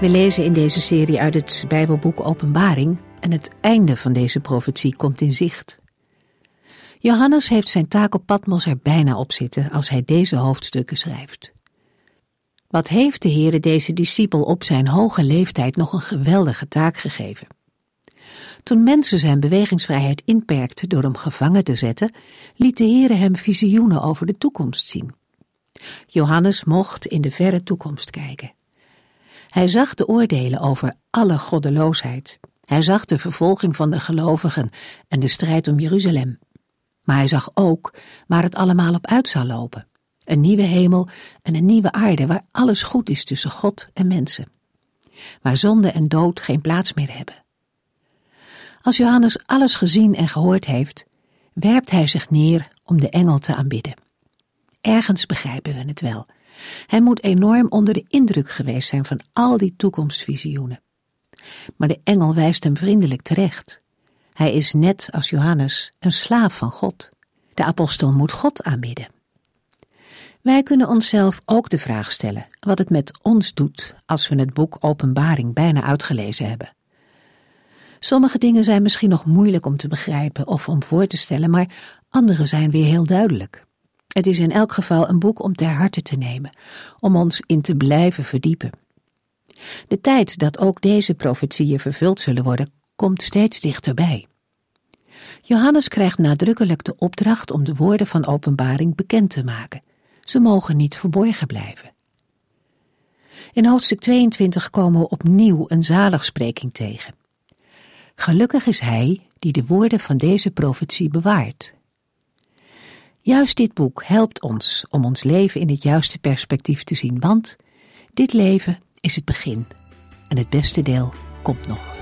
We lezen in deze serie uit het Bijbelboek Openbaring en het einde van deze profetie komt in zicht. Johannes heeft zijn taak op Patmos er bijna op zitten als hij deze hoofdstukken schrijft. Wat heeft de Heere deze discipel op zijn hoge leeftijd nog een geweldige taak gegeven? Toen mensen zijn bewegingsvrijheid inperkten door hem gevangen te zetten, liet de Heere hem visioenen over de toekomst zien. Johannes mocht in de verre toekomst kijken. Hij zag de oordelen over alle goddeloosheid. Hij zag de vervolging van de gelovigen en de strijd om Jeruzalem. Maar hij zag ook waar het allemaal op uit zou lopen. Een nieuwe hemel en een nieuwe aarde waar alles goed is tussen God en mensen. Waar zonde en dood geen plaats meer hebben. Als Johannes alles gezien en gehoord heeft, werpt hij zich neer om de engel te aanbidden. Ergens begrijpen we het wel. Hij moet enorm onder de indruk geweest zijn van al die toekomstvisioenen. Maar de engel wijst hem vriendelijk terecht. Hij is net als Johannes een slaaf van God. De apostel moet God aanbidden. Wij kunnen onszelf ook de vraag stellen wat het met ons doet als we het boek Openbaring bijna uitgelezen hebben. Sommige dingen zijn misschien nog moeilijk om te begrijpen of om voor te stellen, maar andere zijn weer heel duidelijk. Het is in elk geval een boek om ter harte te nemen, om ons in te blijven verdiepen. De tijd dat ook deze profetieën vervuld zullen worden, komt steeds dichterbij. Johannes krijgt nadrukkelijk de opdracht om de woorden van openbaring bekend te maken. Ze mogen niet verborgen blijven. In hoofdstuk 22 komen we opnieuw een zaligspreking tegen. Gelukkig is hij die de woorden van deze profetie bewaart Juist dit boek helpt ons om ons leven in het juiste perspectief te zien, want dit leven is het begin en het beste deel komt nog.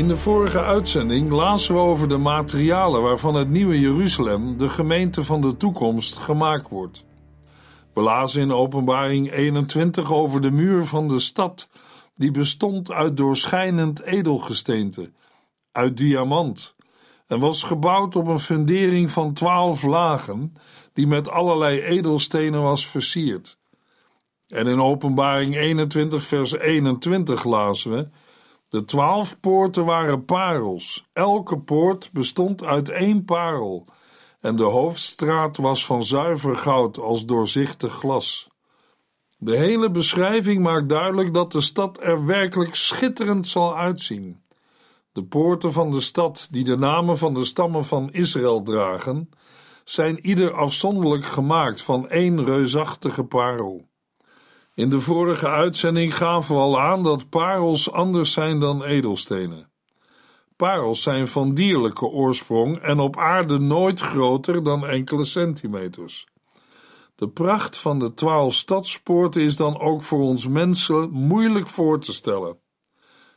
In de vorige uitzending lazen we over de materialen waarvan het nieuwe Jeruzalem, de gemeente van de toekomst, gemaakt wordt. We lazen in Openbaring 21 over de muur van de stad, die bestond uit doorschijnend edelgesteente, uit diamant, en was gebouwd op een fundering van twaalf lagen, die met allerlei edelstenen was versierd. En in Openbaring 21, vers 21 lazen we de twaalf poorten waren parels. Elke poort bestond uit één parel. En de hoofdstraat was van zuiver goud als doorzichtig glas. De hele beschrijving maakt duidelijk dat de stad er werkelijk schitterend zal uitzien. De poorten van de stad, die de namen van de stammen van Israël dragen, zijn ieder afzonderlijk gemaakt van één reusachtige parel. In de vorige uitzending gaven we al aan dat parels anders zijn dan edelstenen. Parels zijn van dierlijke oorsprong en op aarde nooit groter dan enkele centimeters. De pracht van de twaalf stadspoorten is dan ook voor ons mensen moeilijk voor te stellen.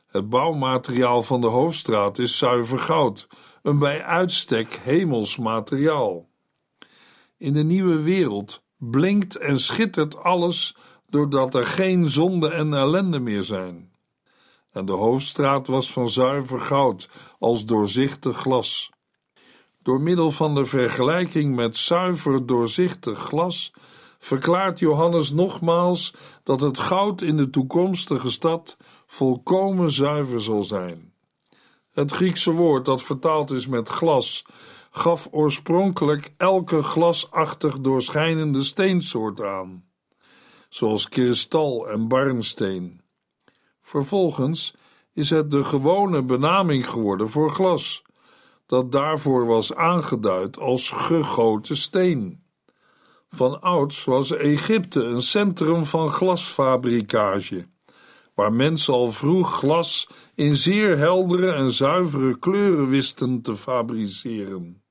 Het bouwmateriaal van de hoofdstraat is zuiver goud, een bij uitstek hemels materiaal. In de nieuwe wereld blinkt en schittert alles doordat er geen zonde en ellende meer zijn. En de hoofdstraat was van zuiver goud, als doorzichtig glas. Door middel van de vergelijking met zuiver doorzichtig glas verklaart Johannes nogmaals dat het goud in de toekomstige stad volkomen zuiver zal zijn. Het Griekse woord dat vertaald is met glas gaf oorspronkelijk elke glasachtig doorschijnende steensoort aan, zoals kristal en barnsteen. Vervolgens is het de gewone benaming geworden voor glas, dat daarvoor was aangeduid als gegoten steen. Van ouds was Egypte een centrum van glasfabrikage, waar mensen al vroeg glas in zeer heldere en zuivere kleuren wisten te fabriceren.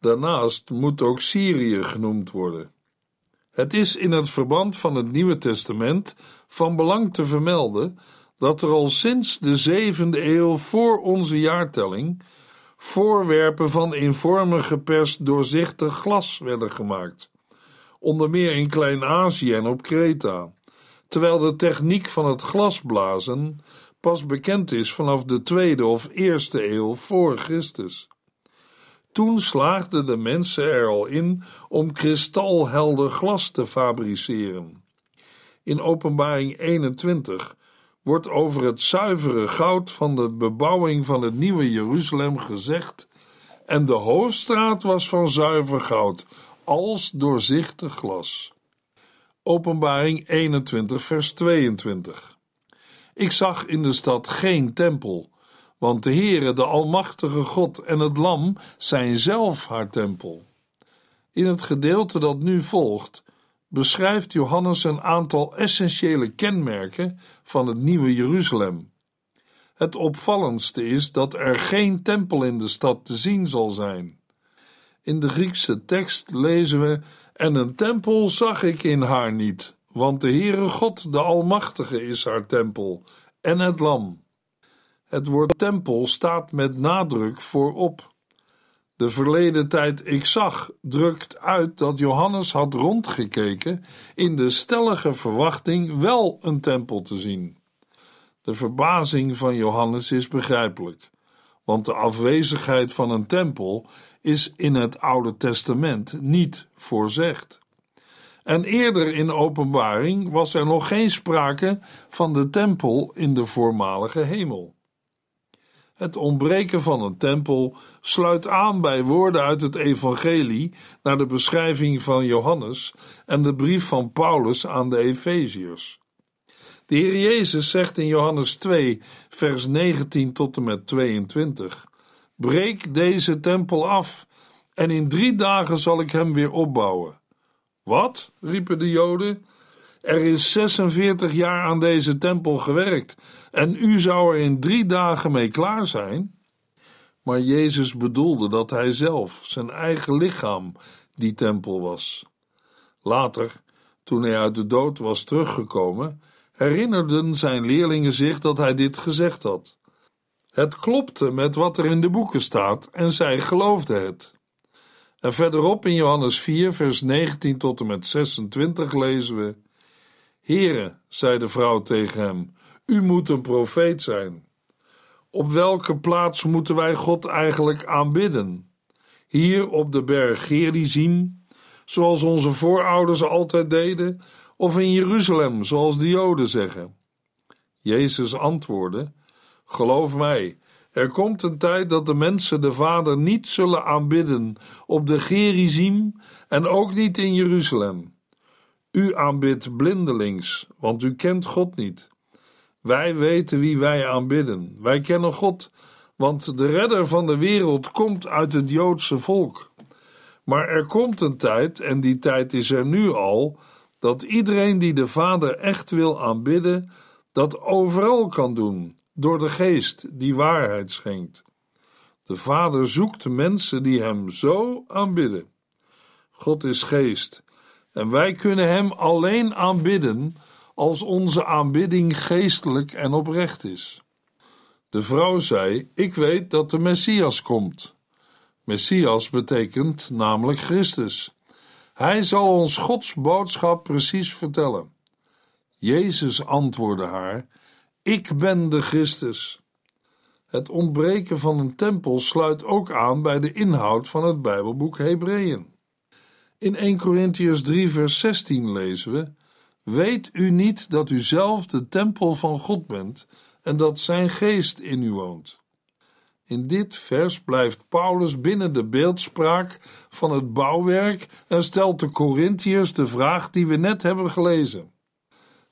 Daarnaast moet ook Syrië genoemd worden. Het is in het verband van het Nieuwe Testament van belang te vermelden dat er al sinds de zevende eeuw voor onze jaartelling voorwerpen van in vormen geperst doorzichtig glas werden gemaakt, onder meer in Klein-Azië en op Kreta, terwijl de techniek van het glasblazen pas bekend is vanaf de tweede of eerste eeuw voor Christus. Toen slaagden de mensen er al in om kristalhelder glas te fabriceren. In Openbaring 21 wordt over het zuivere goud van de bebouwing van het nieuwe Jeruzalem gezegd: en de hoofdstraat was van zuiver goud, als doorzichtig glas. Openbaring 21, vers 22. Ik zag in de stad geen tempel, want de Heere, de Almachtige God en het Lam zijn zelf haar tempel. In het gedeelte dat nu volgt, beschrijft Johannes een aantal essentiële kenmerken van het nieuwe Jeruzalem. Het opvallendste is dat er geen tempel in de stad te zien zal zijn. In de Griekse tekst lezen we: En een tempel zag ik in haar niet, want de Heere God, de Almachtige, is haar tempel en het Lam. Het woord tempel staat met nadruk voorop. De verleden tijd ik zag drukt uit dat Johannes had rondgekeken in de stellige verwachting wel een tempel te zien. De verbazing van Johannes is begrijpelijk, want de afwezigheid van een tempel is in het Oude Testament niet voorzegd. En eerder in openbaring was er nog geen sprake van de tempel in de voormalige hemel. Het ontbreken van een tempel sluit aan bij woorden uit het Evangelie naar de beschrijving van Johannes en de brief van Paulus aan de Efeziërs. De Heer Jezus zegt in Johannes 2, vers 19 tot en met 22: Breek deze tempel af, en in drie dagen zal ik hem weer opbouwen. Wat? riepen de Joden. Er is 46 jaar aan deze tempel gewerkt en u zou er in drie dagen mee klaar zijn? Maar Jezus bedoelde dat hij zelf, zijn eigen lichaam, die tempel was. Later, toen hij uit de dood was teruggekomen, herinnerden zijn leerlingen zich dat hij dit gezegd had. Het klopte met wat er in de boeken staat en zij geloofden het. En verderop in Johannes 4, vers 19 tot en met 26 lezen we: Heere, zei de vrouw tegen hem, u moet een profeet zijn. Op welke plaats moeten wij God eigenlijk aanbidden? Hier op de berg Gerizim, zoals onze voorouders altijd deden, of in Jeruzalem, zoals de Joden zeggen? Jezus antwoordde: Geloof mij, er komt een tijd dat de mensen de Vader niet zullen aanbidden op de Gerizim en ook niet in Jeruzalem. U aanbidt blindelings, want u kent God niet. Wij weten wie wij aanbidden. Wij kennen God, want de redder van de wereld komt uit het Joodse volk. Maar er komt een tijd, en die tijd is er nu al, dat iedereen die de Vader echt wil aanbidden, dat overal kan doen, door de Geest die waarheid schenkt. De Vader zoekt mensen die Hem zo aanbidden. God is Geest en wij kunnen Hem alleen aanbidden als onze aanbidding geestelijk en oprecht is. De vrouw zei: Ik weet dat de Messias komt. Messias betekent namelijk Christus. Hij zal ons Gods boodschap precies vertellen. Jezus antwoordde haar: Ik ben de Christus. Het ontbreken van een tempel sluit ook aan bij de inhoud van het Bijbelboek Hebreeën. In 1 Corinthians 3, vers 16 lezen we: Weet u niet dat u zelf de tempel van God bent en dat zijn geest in u woont? In dit vers blijft Paulus binnen de beeldspraak van het bouwwerk en stelt de Corinthiërs de vraag die we net hebben gelezen.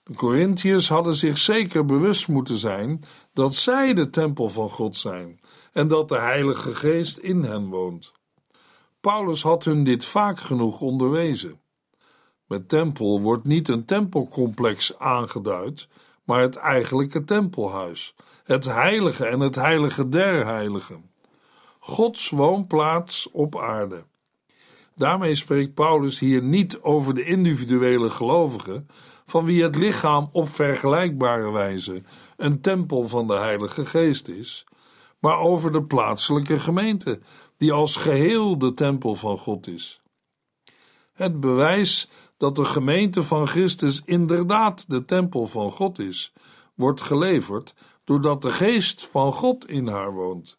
De Corinthiërs hadden zich zeker bewust moeten zijn dat zij de tempel van God zijn en dat de Heilige Geest in hen woont. Paulus had hun dit vaak genoeg onderwezen. Met tempel wordt niet een tempelcomplex aangeduid, maar het eigenlijke tempelhuis, het heilige en het heilige der heiligen. Gods woonplaats op aarde. Daarmee spreekt Paulus hier niet over de individuele gelovigen, van wie het lichaam op vergelijkbare wijze een tempel van de Heilige Geest is, maar over de plaatselijke gemeente, die als geheel de tempel van God is. Het bewijs dat de gemeente van Christus inderdaad de tempel van God is, wordt geleverd doordat de geest van God in haar woont.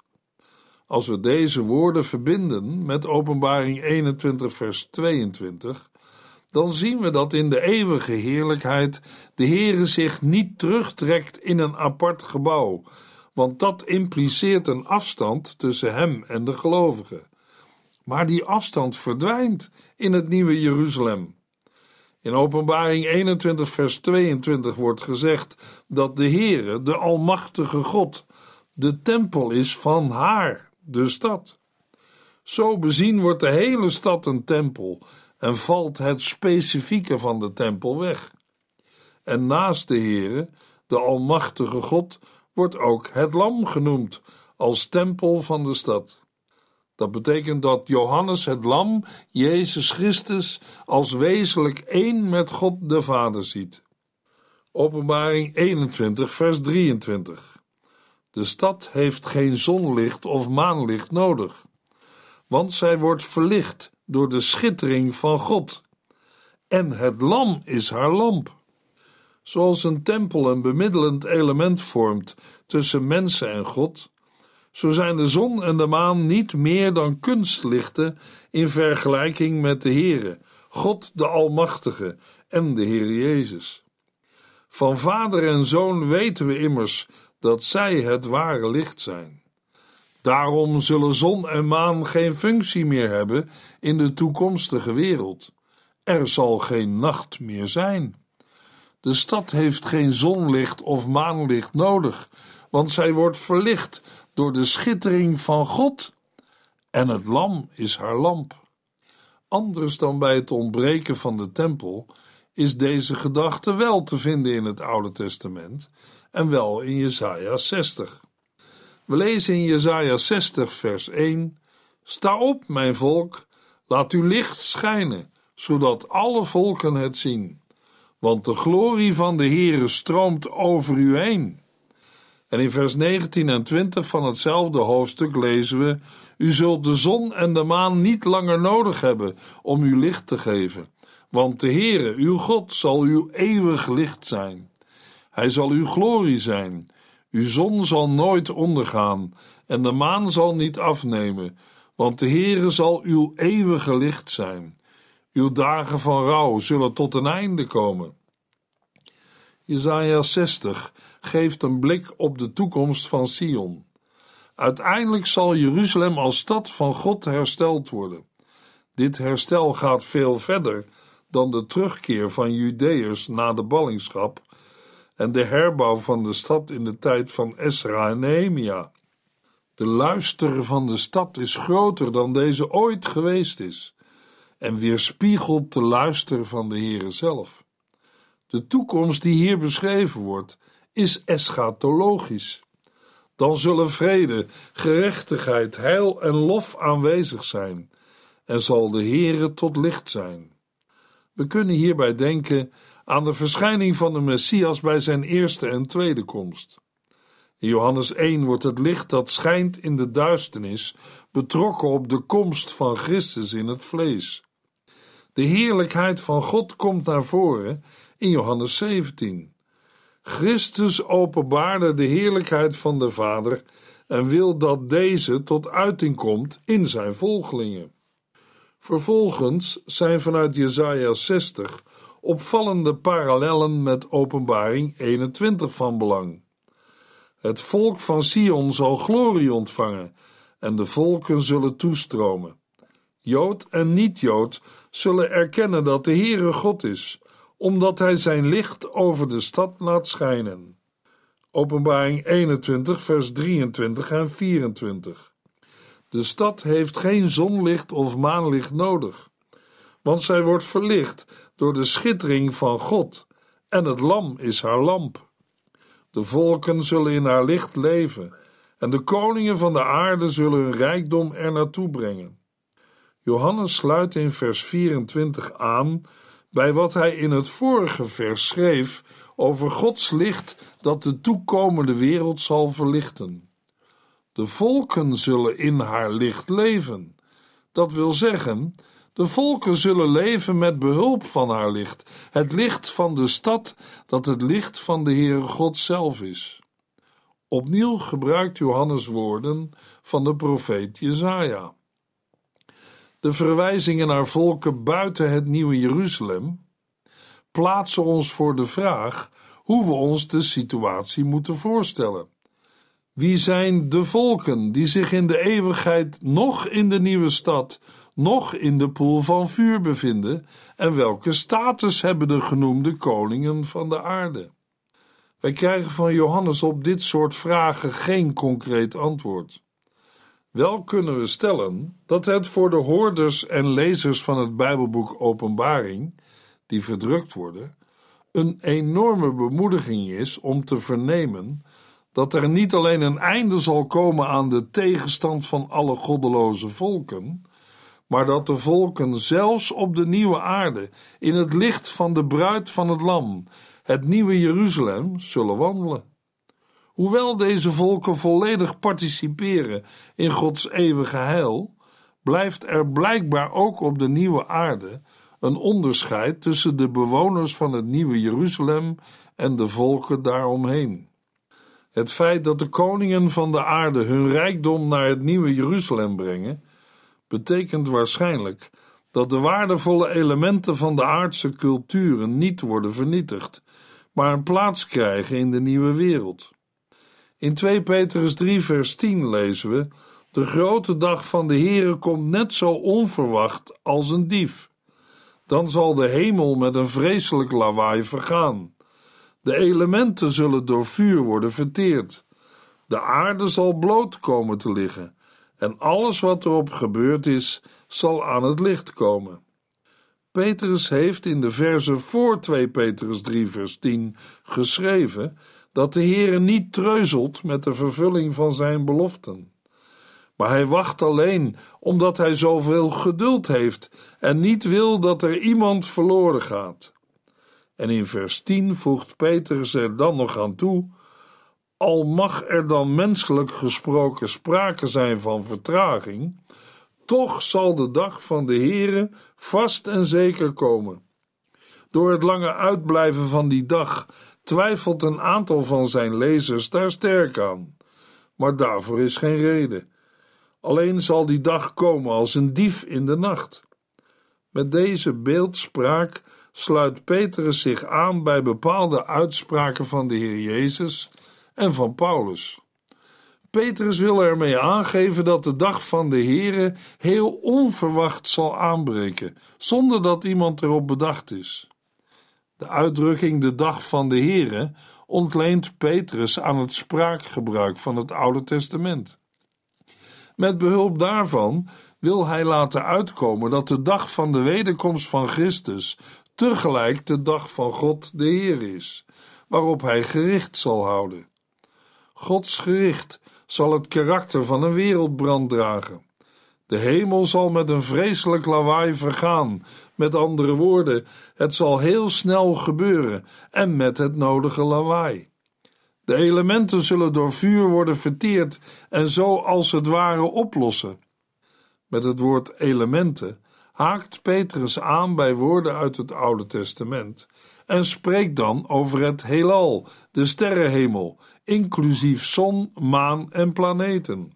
Als we deze woorden verbinden met Openbaring 21, vers 22, dan zien we dat in de eeuwige heerlijkheid de Heere zich niet terugtrekt in een apart gebouw, want dat impliceert een afstand tussen hem en de gelovigen. Maar die afstand verdwijnt in het nieuwe Jeruzalem. In Openbaring 21, vers 22 wordt gezegd dat de Heere, de Almachtige God, de tempel is van haar, de stad. Zo bezien wordt de hele stad een tempel en valt het specifieke van de tempel weg. En naast de Heere, de Almachtige God, wordt ook het Lam genoemd als tempel van de stad. Dat betekent dat Johannes het Lam, Jezus Christus, als wezenlijk één met God de Vader ziet. Openbaring 21, vers 23. De stad heeft geen zonlicht of maanlicht nodig, want zij wordt verlicht door de schittering van God. En het lam is haar lamp. Zoals een tempel een bemiddelend element vormt tussen mensen en God, zo zijn de zon en de maan niet meer dan kunstlichten in vergelijking met de Heere, God de Almachtige en de Heer Jezus. Van vader en zoon weten we immers dat zij het ware licht zijn. Daarom zullen zon en maan geen functie meer hebben in de toekomstige wereld. Er zal geen nacht meer zijn. De stad heeft geen zonlicht of maanlicht nodig, want zij wordt verlicht door de schittering van God en het lam is haar lamp. Anders dan bij het ontbreken van de tempel is deze gedachte wel te vinden in het Oude Testament en wel in Jesaja 60. We lezen in Jesaja 60 vers 1: Sta op, mijn volk, laat uw licht schijnen, zodat alle volken het zien, want de glorie van de Heere stroomt over u heen. En in vers 19 en 20 van hetzelfde hoofdstuk lezen we: U zult de zon en de maan niet langer nodig hebben om u licht te geven, want de Heere, uw God, zal uw eeuwig licht zijn. Hij zal uw glorie zijn. Uw zon zal nooit ondergaan en de maan zal niet afnemen, want de Heere zal uw eeuwige licht zijn. Uw dagen van rouw zullen tot een einde komen. Jesaja 60 geeft een blik op de toekomst van Sion. Uiteindelijk zal Jeruzalem als stad van God hersteld worden. Dit herstel gaat veel verder dan de terugkeer van Judeërs na de ballingschap en de herbouw van de stad in de tijd van Esra en Nehemia. De luister van de stad is groter dan deze ooit geweest is en weerspiegelt de luister van de Heere zelf. De toekomst die hier beschreven wordt, is eschatologisch. Dan zullen vrede, gerechtigheid, heil en lof aanwezig zijn en zal de Heere tot licht zijn. We kunnen hierbij denken aan de verschijning van de Messias bij zijn eerste en tweede komst. In Johannes 1 wordt het licht dat schijnt in de duisternis betrokken op de komst van Christus in het vlees. De heerlijkheid van God komt naar voren in Johannes 17. Christus openbaarde de heerlijkheid van de Vader en wil dat deze tot uiting komt in zijn volgelingen. Vervolgens zijn vanuit Jesaja 60 opvallende parallellen met Openbaring 21 van belang. Het volk van Sion zal glorie ontvangen en de volken zullen toestromen. Jood en niet-Jood zullen erkennen dat de Heere God is, omdat Hij zijn licht over de stad laat schijnen. Openbaring 21, vers 23 en 24. De stad heeft geen zonlicht of maanlicht nodig, want zij wordt verlicht door de schittering van God, en het lam is haar lamp. De volken zullen in haar licht leven, en de koningen van de aarde zullen hun rijkdom er naartoe brengen. Johannes sluit in vers 24 aan bij wat hij in het vorige vers schreef over Gods licht dat de toekomende wereld zal verlichten. De volken zullen in haar licht leven. Dat wil zeggen, de volken zullen leven met behulp van haar licht, het licht van de stad dat het licht van de Heere God zelf is. Opnieuw gebruikt Johannes woorden van de profeet Jesaja. De verwijzingen naar volken buiten het nieuwe Jeruzalem plaatsen ons voor de vraag hoe we ons de situatie moeten voorstellen. Wie zijn de volken die zich in de eeuwigheid nog in de nieuwe stad, nog in de poel van vuur bevinden, en welke status hebben de genoemde koningen van de aarde? Wij krijgen van Johannes op dit soort vragen geen concreet antwoord. Wel kunnen we stellen dat het voor de hoorders en lezers van het Bijbelboek Openbaring, die verdrukt worden, een enorme bemoediging is om te vernemen dat er niet alleen een einde zal komen aan de tegenstand van alle goddeloze volken, maar dat de volken zelfs op de nieuwe aarde, in het licht van de bruid van het Lam, het nieuwe Jeruzalem, zullen wandelen. Hoewel deze volken volledig participeren in Gods eeuwige heil, blijft er blijkbaar ook op de nieuwe aarde een onderscheid tussen de bewoners van het nieuwe Jeruzalem en de volken daaromheen. Het feit dat de koningen van de aarde hun rijkdom naar het nieuwe Jeruzalem brengen, betekent waarschijnlijk dat de waardevolle elementen van de aardse culturen niet worden vernietigd, maar een plaats krijgen in de nieuwe wereld. In 2 Petrus 3 vers 10 lezen we: De grote dag van de Heere komt net zo onverwacht als een dief. Dan zal de hemel met een vreselijk lawaai vergaan. De elementen zullen door vuur worden verteerd. De aarde zal bloot komen te liggen, en alles wat erop gebeurd is, zal aan het licht komen. Petrus heeft in de verse voor 2 Petrus 3 vers 10 geschreven dat de Heere niet treuzelt met de vervulling van zijn beloften. Maar hij wacht alleen omdat hij zoveel geduld heeft en niet wil dat er iemand verloren gaat. En in vers 10 voegt Petrus er dan nog aan toe: Al mag er dan menselijk gesproken sprake zijn van vertraging, toch zal de dag van de Heere vast en zeker komen. Door het lange uitblijven van die dag twijfelt een aantal van zijn lezers daar sterk aan. Maar daarvoor is geen reden. Alleen zal die dag komen als een dief in de nacht. Met deze beeldspraak sluit Petrus zich aan bij bepaalde uitspraken van de Heer Jezus en van Paulus. Petrus wil ermee aangeven dat de dag van de Heere heel onverwacht zal aanbreken, zonder dat iemand erop bedacht is. De uitdrukking de dag van de Heere ontleent Petrus aan het spraakgebruik van het Oude Testament. Met behulp daarvan wil hij laten uitkomen dat de dag van de wederkomst van Christus tegelijk de dag van God de Heer is, waarop hij gericht zal houden. Gods gericht zal het karakter van een wereldbrand dragen. De hemel zal met een vreselijk lawaai vergaan. Met andere woorden, het zal heel snel gebeuren en met het nodige lawaai. De elementen zullen door vuur worden verteerd en zo als het ware oplossen. Met het woord elementen haakt Petrus aan bij woorden uit het Oude Testament en spreekt dan over het heelal, de sterrenhemel, inclusief zon, maan en planeten.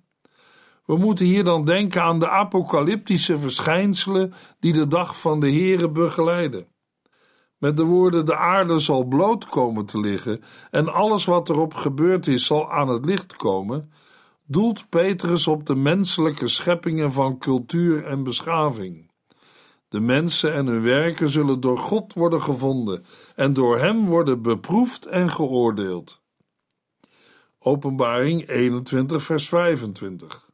We moeten hier dan denken aan de apocalyptische verschijnselen die de dag van de Here begeleiden. Met de woorden: de aarde zal bloot komen te liggen en alles wat erop gebeurd is zal aan het licht komen, doelt Petrus op de menselijke scheppingen van cultuur en beschaving. De mensen en hun werken zullen door God worden gevonden en door Hem worden beproefd en geoordeeld. Openbaring 21, vers 25.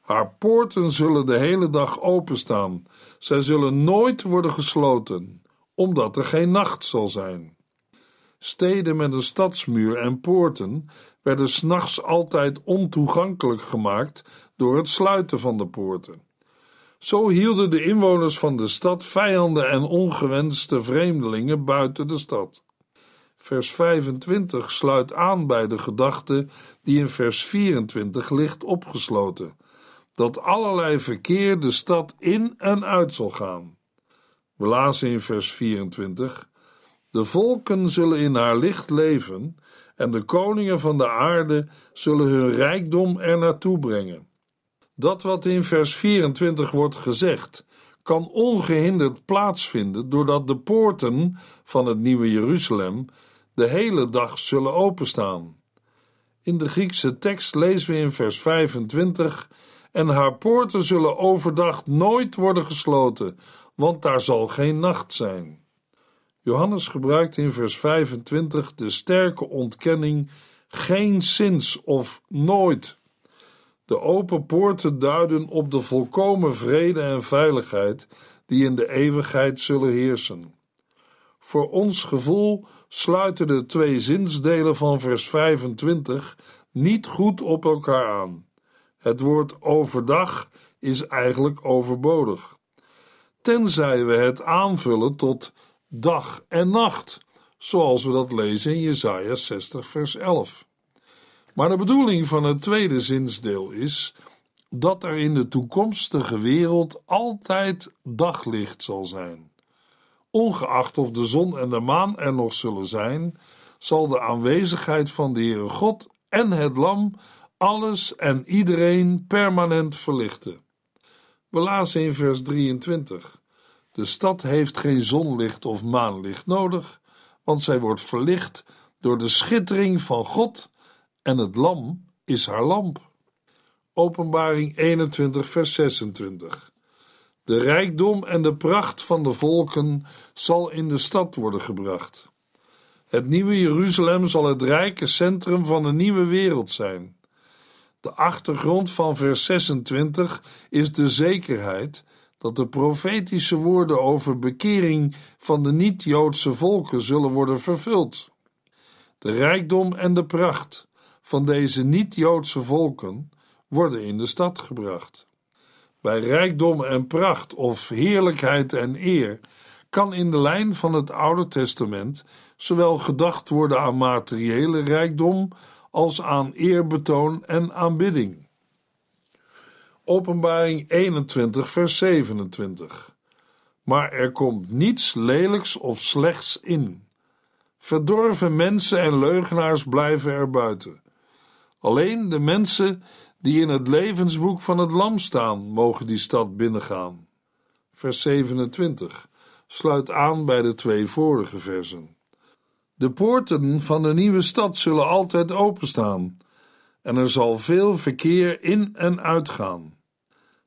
Haar poorten zullen de hele dag openstaan, zij zullen nooit worden gesloten, omdat er geen nacht zal zijn. Steden met een stadsmuur en poorten werden s'nachts altijd ontoegankelijk gemaakt door het sluiten van de poorten. Zo hielden de inwoners van de stad vijanden en ongewenste vreemdelingen buiten de stad. Vers 25 sluit aan bij de gedachte die in vers 24 ligt opgesloten: dat allerlei verkeer de stad in en uit zal gaan. We lazen in vers 24: De volken zullen in haar licht leven, en de koningen van de aarde zullen hun rijkdom er naartoe brengen. Dat wat in vers 24 wordt gezegd, kan ongehinderd plaatsvinden doordat de poorten van het nieuwe Jeruzalem de hele dag zullen openstaan. In de Griekse tekst lezen we in vers 25: En haar poorten zullen overdag nooit worden gesloten, want daar zal geen nacht zijn. Johannes gebruikt in vers 25 de sterke ontkenning geen zins of nooit. De open poorten duiden op de volkomen vrede en veiligheid die in de eeuwigheid zullen heersen. Voor ons gevoel sluiten de twee zinsdelen van vers 25 niet goed op elkaar aan. Het woord overdag is eigenlijk overbodig. Tenzij we het aanvullen tot dag en nacht, zoals we dat lezen in Jesaja 60 vers 11. Maar de bedoeling van het tweede zinsdeel is dat er in de toekomstige wereld altijd daglicht zal zijn. Ongeacht of de zon en de maan er nog zullen zijn, zal de aanwezigheid van de Heere God en het Lam alles en iedereen permanent verlichten. We lazen in vers 23. De stad heeft geen zonlicht of maanlicht nodig, want zij wordt verlicht door de schittering van God en het lam is haar lamp. Openbaring 21, vers 26. De rijkdom en de pracht van de volken zal in de stad worden gebracht. Het nieuwe Jeruzalem zal het rijke centrum van een nieuwe wereld zijn. De achtergrond van vers 26 is de zekerheid dat de profetische woorden over bekering van de niet-Joodse volken zullen worden vervuld. De rijkdom en de pracht van deze niet-Joodse volken worden in de stad gebracht. Bij rijkdom en pracht of heerlijkheid en eer kan in de lijn van het Oude Testament zowel gedacht worden aan materiële rijkdom als aan eerbetoon en aanbidding. Openbaring 21, vers 27. Maar er komt niets lelijks of slechts in. Verdorven mensen en leugenaars blijven er buiten. Alleen de mensen die in het levensboek van het Lam staan, mogen die stad binnengaan. Vers 27 sluit aan bij de twee vorige versen. De poorten van de nieuwe stad zullen altijd openstaan en er zal veel verkeer in en uitgaan.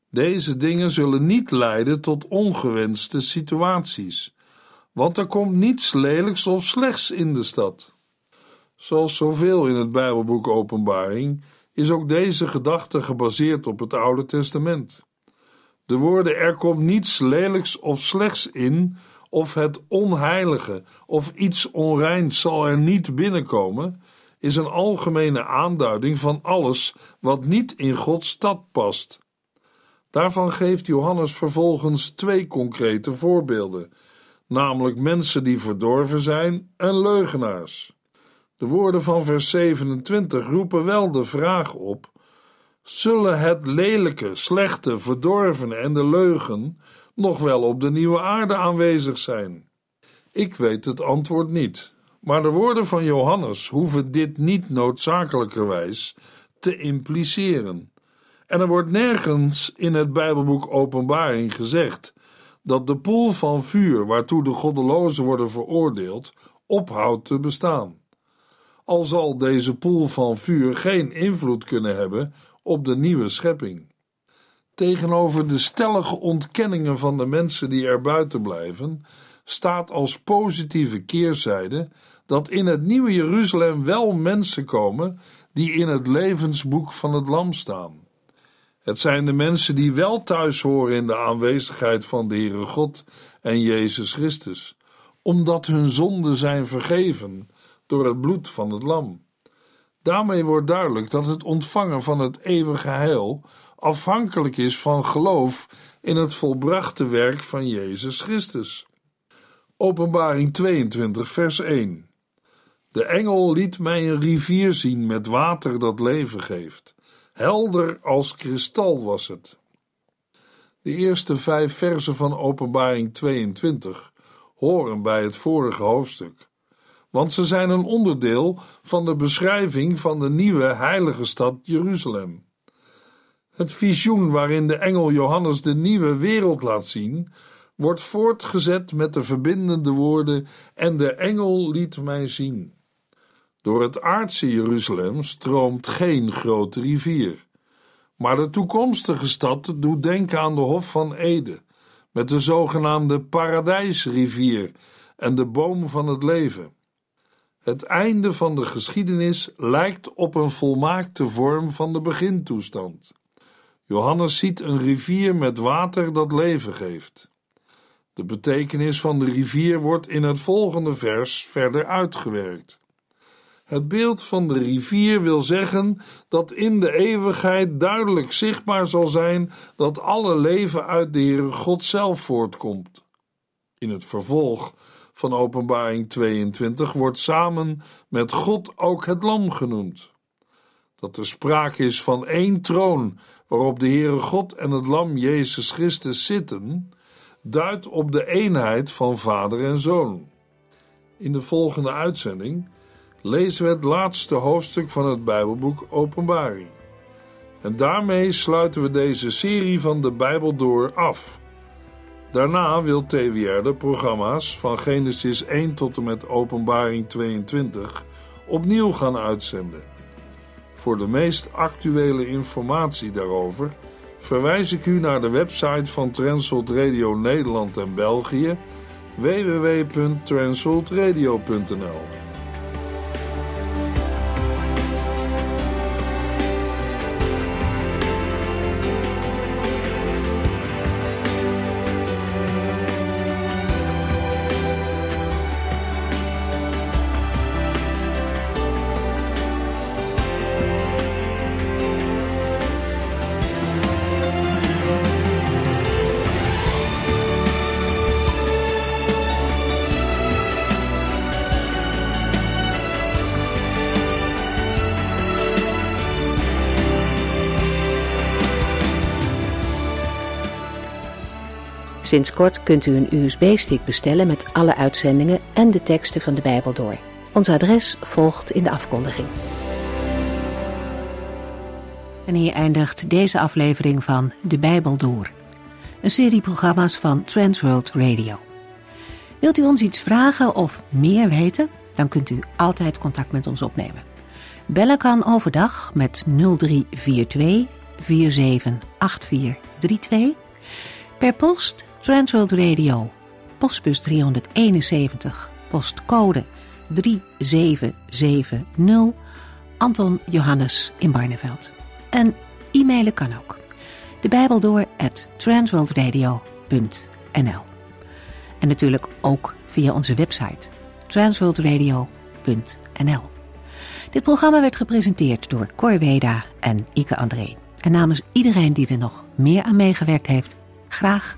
Deze dingen zullen niet leiden tot ongewenste situaties, want er komt niets lelijks of slechts in de stad. Zoals zoveel in het Bijbelboek Openbaring is ook deze gedachte gebaseerd op het Oude Testament. De woorden er komt niets lelijks of slechts in, of het onheilige of iets onreins zal er niet binnenkomen, is een algemene aanduiding van alles wat niet in Gods stad past. Daarvan geeft Johannes vervolgens twee concrete voorbeelden, namelijk mensen die verdorven zijn en leugenaars. De woorden van vers 27 roepen wel de vraag op: zullen het lelijke, slechte, verdorvene en de leugen nog wel op de nieuwe aarde aanwezig zijn? Ik weet het antwoord niet, maar de woorden van Johannes hoeven dit niet noodzakelijkerwijs te impliceren. En er wordt nergens in het Bijbelboek Openbaring gezegd dat de poel van vuur waartoe de goddelozen worden veroordeeld ophoudt te bestaan. Al zal deze poel van vuur geen invloed kunnen hebben op de nieuwe schepping. Tegenover de stellige ontkenningen van de mensen die er buiten blijven, staat als positieve keerzijde dat in het nieuwe Jeruzalem wel mensen komen die in het levensboek van het Lam staan. Het zijn de mensen die wel thuis horen in de aanwezigheid van de Heere God en Jezus Christus, omdat hun zonden zijn vergeven door het bloed van het Lam. Daarmee wordt duidelijk dat het ontvangen van het eeuwige heil afhankelijk is van geloof in het volbrachte werk van Jezus Christus. Openbaring 22, vers 1. De engel liet mij een rivier zien met water dat leven geeft. Helder als kristal was het. De eerste vijf versen van Openbaring 22 horen bij het vorige hoofdstuk, want ze zijn een onderdeel van de beschrijving van de nieuwe heilige stad Jeruzalem. Het visioen waarin de engel Johannes de nieuwe wereld laat zien, wordt voortgezet met de verbindende woorden: En de engel liet mij zien. Door het aardse Jeruzalem stroomt geen grote rivier. Maar de toekomstige stad doet denken aan de Hof van Ede, met de zogenaamde Paradijsrivier en de boom van het leven. Het einde van de geschiedenis lijkt op een volmaakte vorm van de begintoestand. Johannes ziet een rivier met water dat leven geeft. De betekenis van de rivier wordt in het volgende vers verder uitgewerkt. Het beeld van de rivier wil zeggen dat in de eeuwigheid duidelijk zichtbaar zal zijn dat alle leven uit de Heere God zelf voortkomt. In het vervolg van Openbaring 22 wordt samen met God ook het Lam genoemd. Dat er sprake is van één troon waarop de Heere God en het Lam Jezus Christus zitten, duidt op de eenheid van Vader en Zoon. In de volgende uitzending lezen we het laatste hoofdstuk van het Bijbelboek Openbaring. En daarmee sluiten we deze serie van de Bijbel door af. Daarna wil TWR de programma's van Genesis 1 tot en met Openbaring 22 opnieuw gaan uitzenden. Voor de meest actuele informatie daarover verwijs ik u naar de website van Transworld Radio Nederland en België www.transworldradio.nl. Sinds kort kunt u een USB-stick bestellen met alle uitzendingen en de teksten van de Bijbel door. Ons adres volgt in de afkondiging. En hier eindigt deze aflevering van De Bijbel Door. Een serie programma's van Transworld Radio. Wilt u ons iets vragen of meer weten? Dan kunt u altijd contact met ons opnemen. Bellen kan overdag met 0342 478432. Per post Transworld Radio, postbus 371, postcode 3770, Anton Johannes in Barneveld. En e-mailen kan ook. De Bijbel door at transworldradio.nl En natuurlijk ook via onze website transworldradio.nl Dit programma werd gepresenteerd door Cor Weda en Ike André. En namens iedereen die er nog meer aan meegewerkt heeft, graag